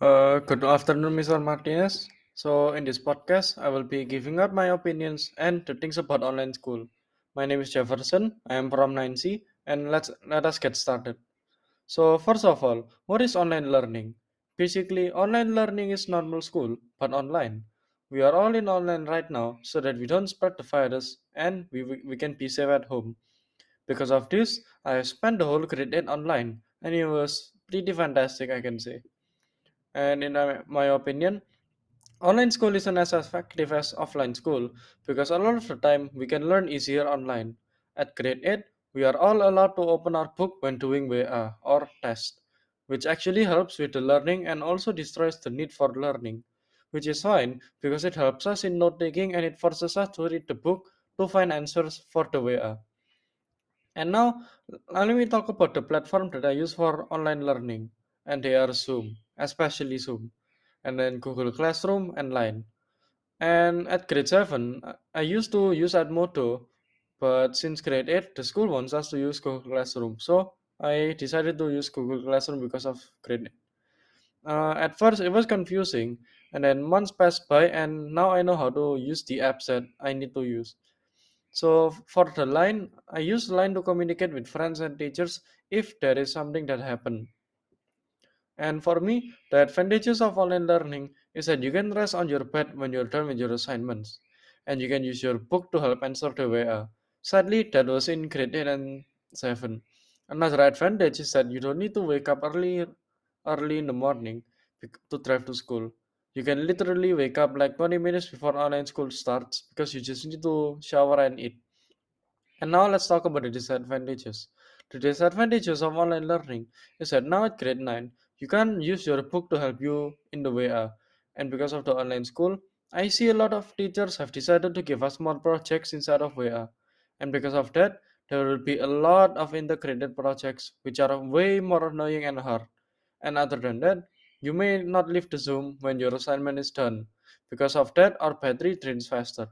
Uh, good afternoon, Mr. Martinez. So, in this podcast, I will be giving out my opinions and the things about online school. My name is Jefferson. I am from 9C, and let's let us get started. So, first of all, what is online learning? Basically, online learning is normal school, but online. We are all in online right now, so that we don't spread the virus and we, we we can be safe at home. Because of this, I have spent the whole grade 8 online, and it was pretty fantastic, I can say. And in my my opinion, online school isn't as effective as offline school because a lot of the time we can learn easier online. At grade 8, we are all allowed to open our book when doing VA uh, or test, which actually helps with the learning and also destroys the need for learning, which is fine because it helps us in note taking and it forces us to read the book to find answers for the VA. Uh. And now, let me talk about the platform that I use for online learning, and they are Zoom, especially Zoom, and then Google Classroom and Line. And at grade 7, I used to use Edmodo, but since grade 8, the school wants us to use Google Classroom. So I decided to use Google Classroom because of grade 8. Uh, at first, it was confusing, and then months passed by, and now I know how to use the apps that I need to use. So for the line, I use line to communicate with friends and teachers if there is something that happened. And for me, the advantages of online learning is that you can rest on your bed when you're done with your assignments, and you can use your book to help answer the VA. Uh, sadly, that was in grade 8 and 7. Another advantage is that you don't need to wake up early early in the morning to drive to school. You can literally wake up like 20 minutes before online school starts because you just need to shower and eat. And now let's talk about the disadvantages. The disadvantages of online learning is that now at grade 9, you can't use your book to help you in the way up. And because of the online school, I see a lot of teachers have decided to give us more projects inside of VA. Uh, and because of that, there will be a lot of integrated projects which are way more annoying and hard. And other than that, you may not leave the Zoom when your assignment is done. Because of that, our battery drains faster.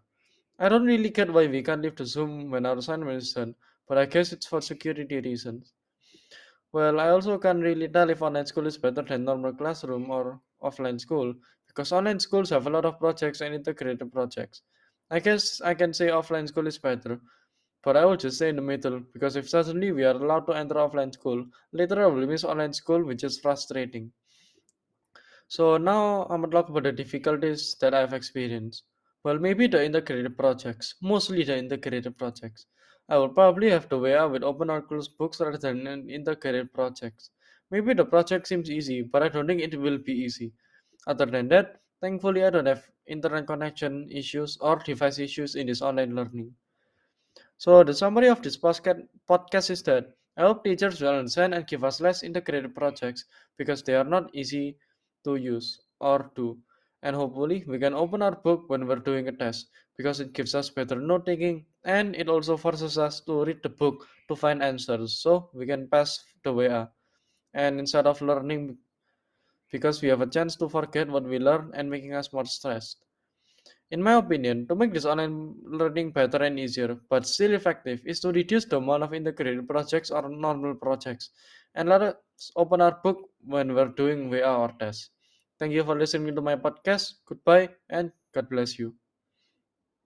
I don't really get why we can't leave the Zoom when our assignment is done, but I guess it's for security reasons. Well, I also can't really tell if online school is better than normal classroom or offline school because online schools have a lot of projects and integrated projects. I guess I can say offline school is better, but I will just say in the middle because if suddenly we are allowed to enter offline school, later I will miss online school, which is frustrating. So now I'm gonna talk about the difficulties that I've experienced. Well, maybe the creative projects, mostly the creative projects. I will probably have to out with open closed books rather than in the creative projects. Maybe the project seems easy, but I don't think it will be easy. Other than that, thankfully I don't have internet connection issues or device issues in this online learning. So the summary of this podcast is that I hope teachers will understand and give us less integrated projects because they are not easy to use or do. And hopefully we can open our book when we're doing a test because it gives us better note taking and it also forces us to read the book to find answers so we can pass the way. And instead of learning because we have a chance to forget what we learn and making us more stressed. In my opinion, to make this online learning better and easier, but still effective, is to reduce the amount of integrated projects or normal projects, and let us open our book when we're doing VR or tests. Thank you for listening to my podcast. Goodbye and God bless you.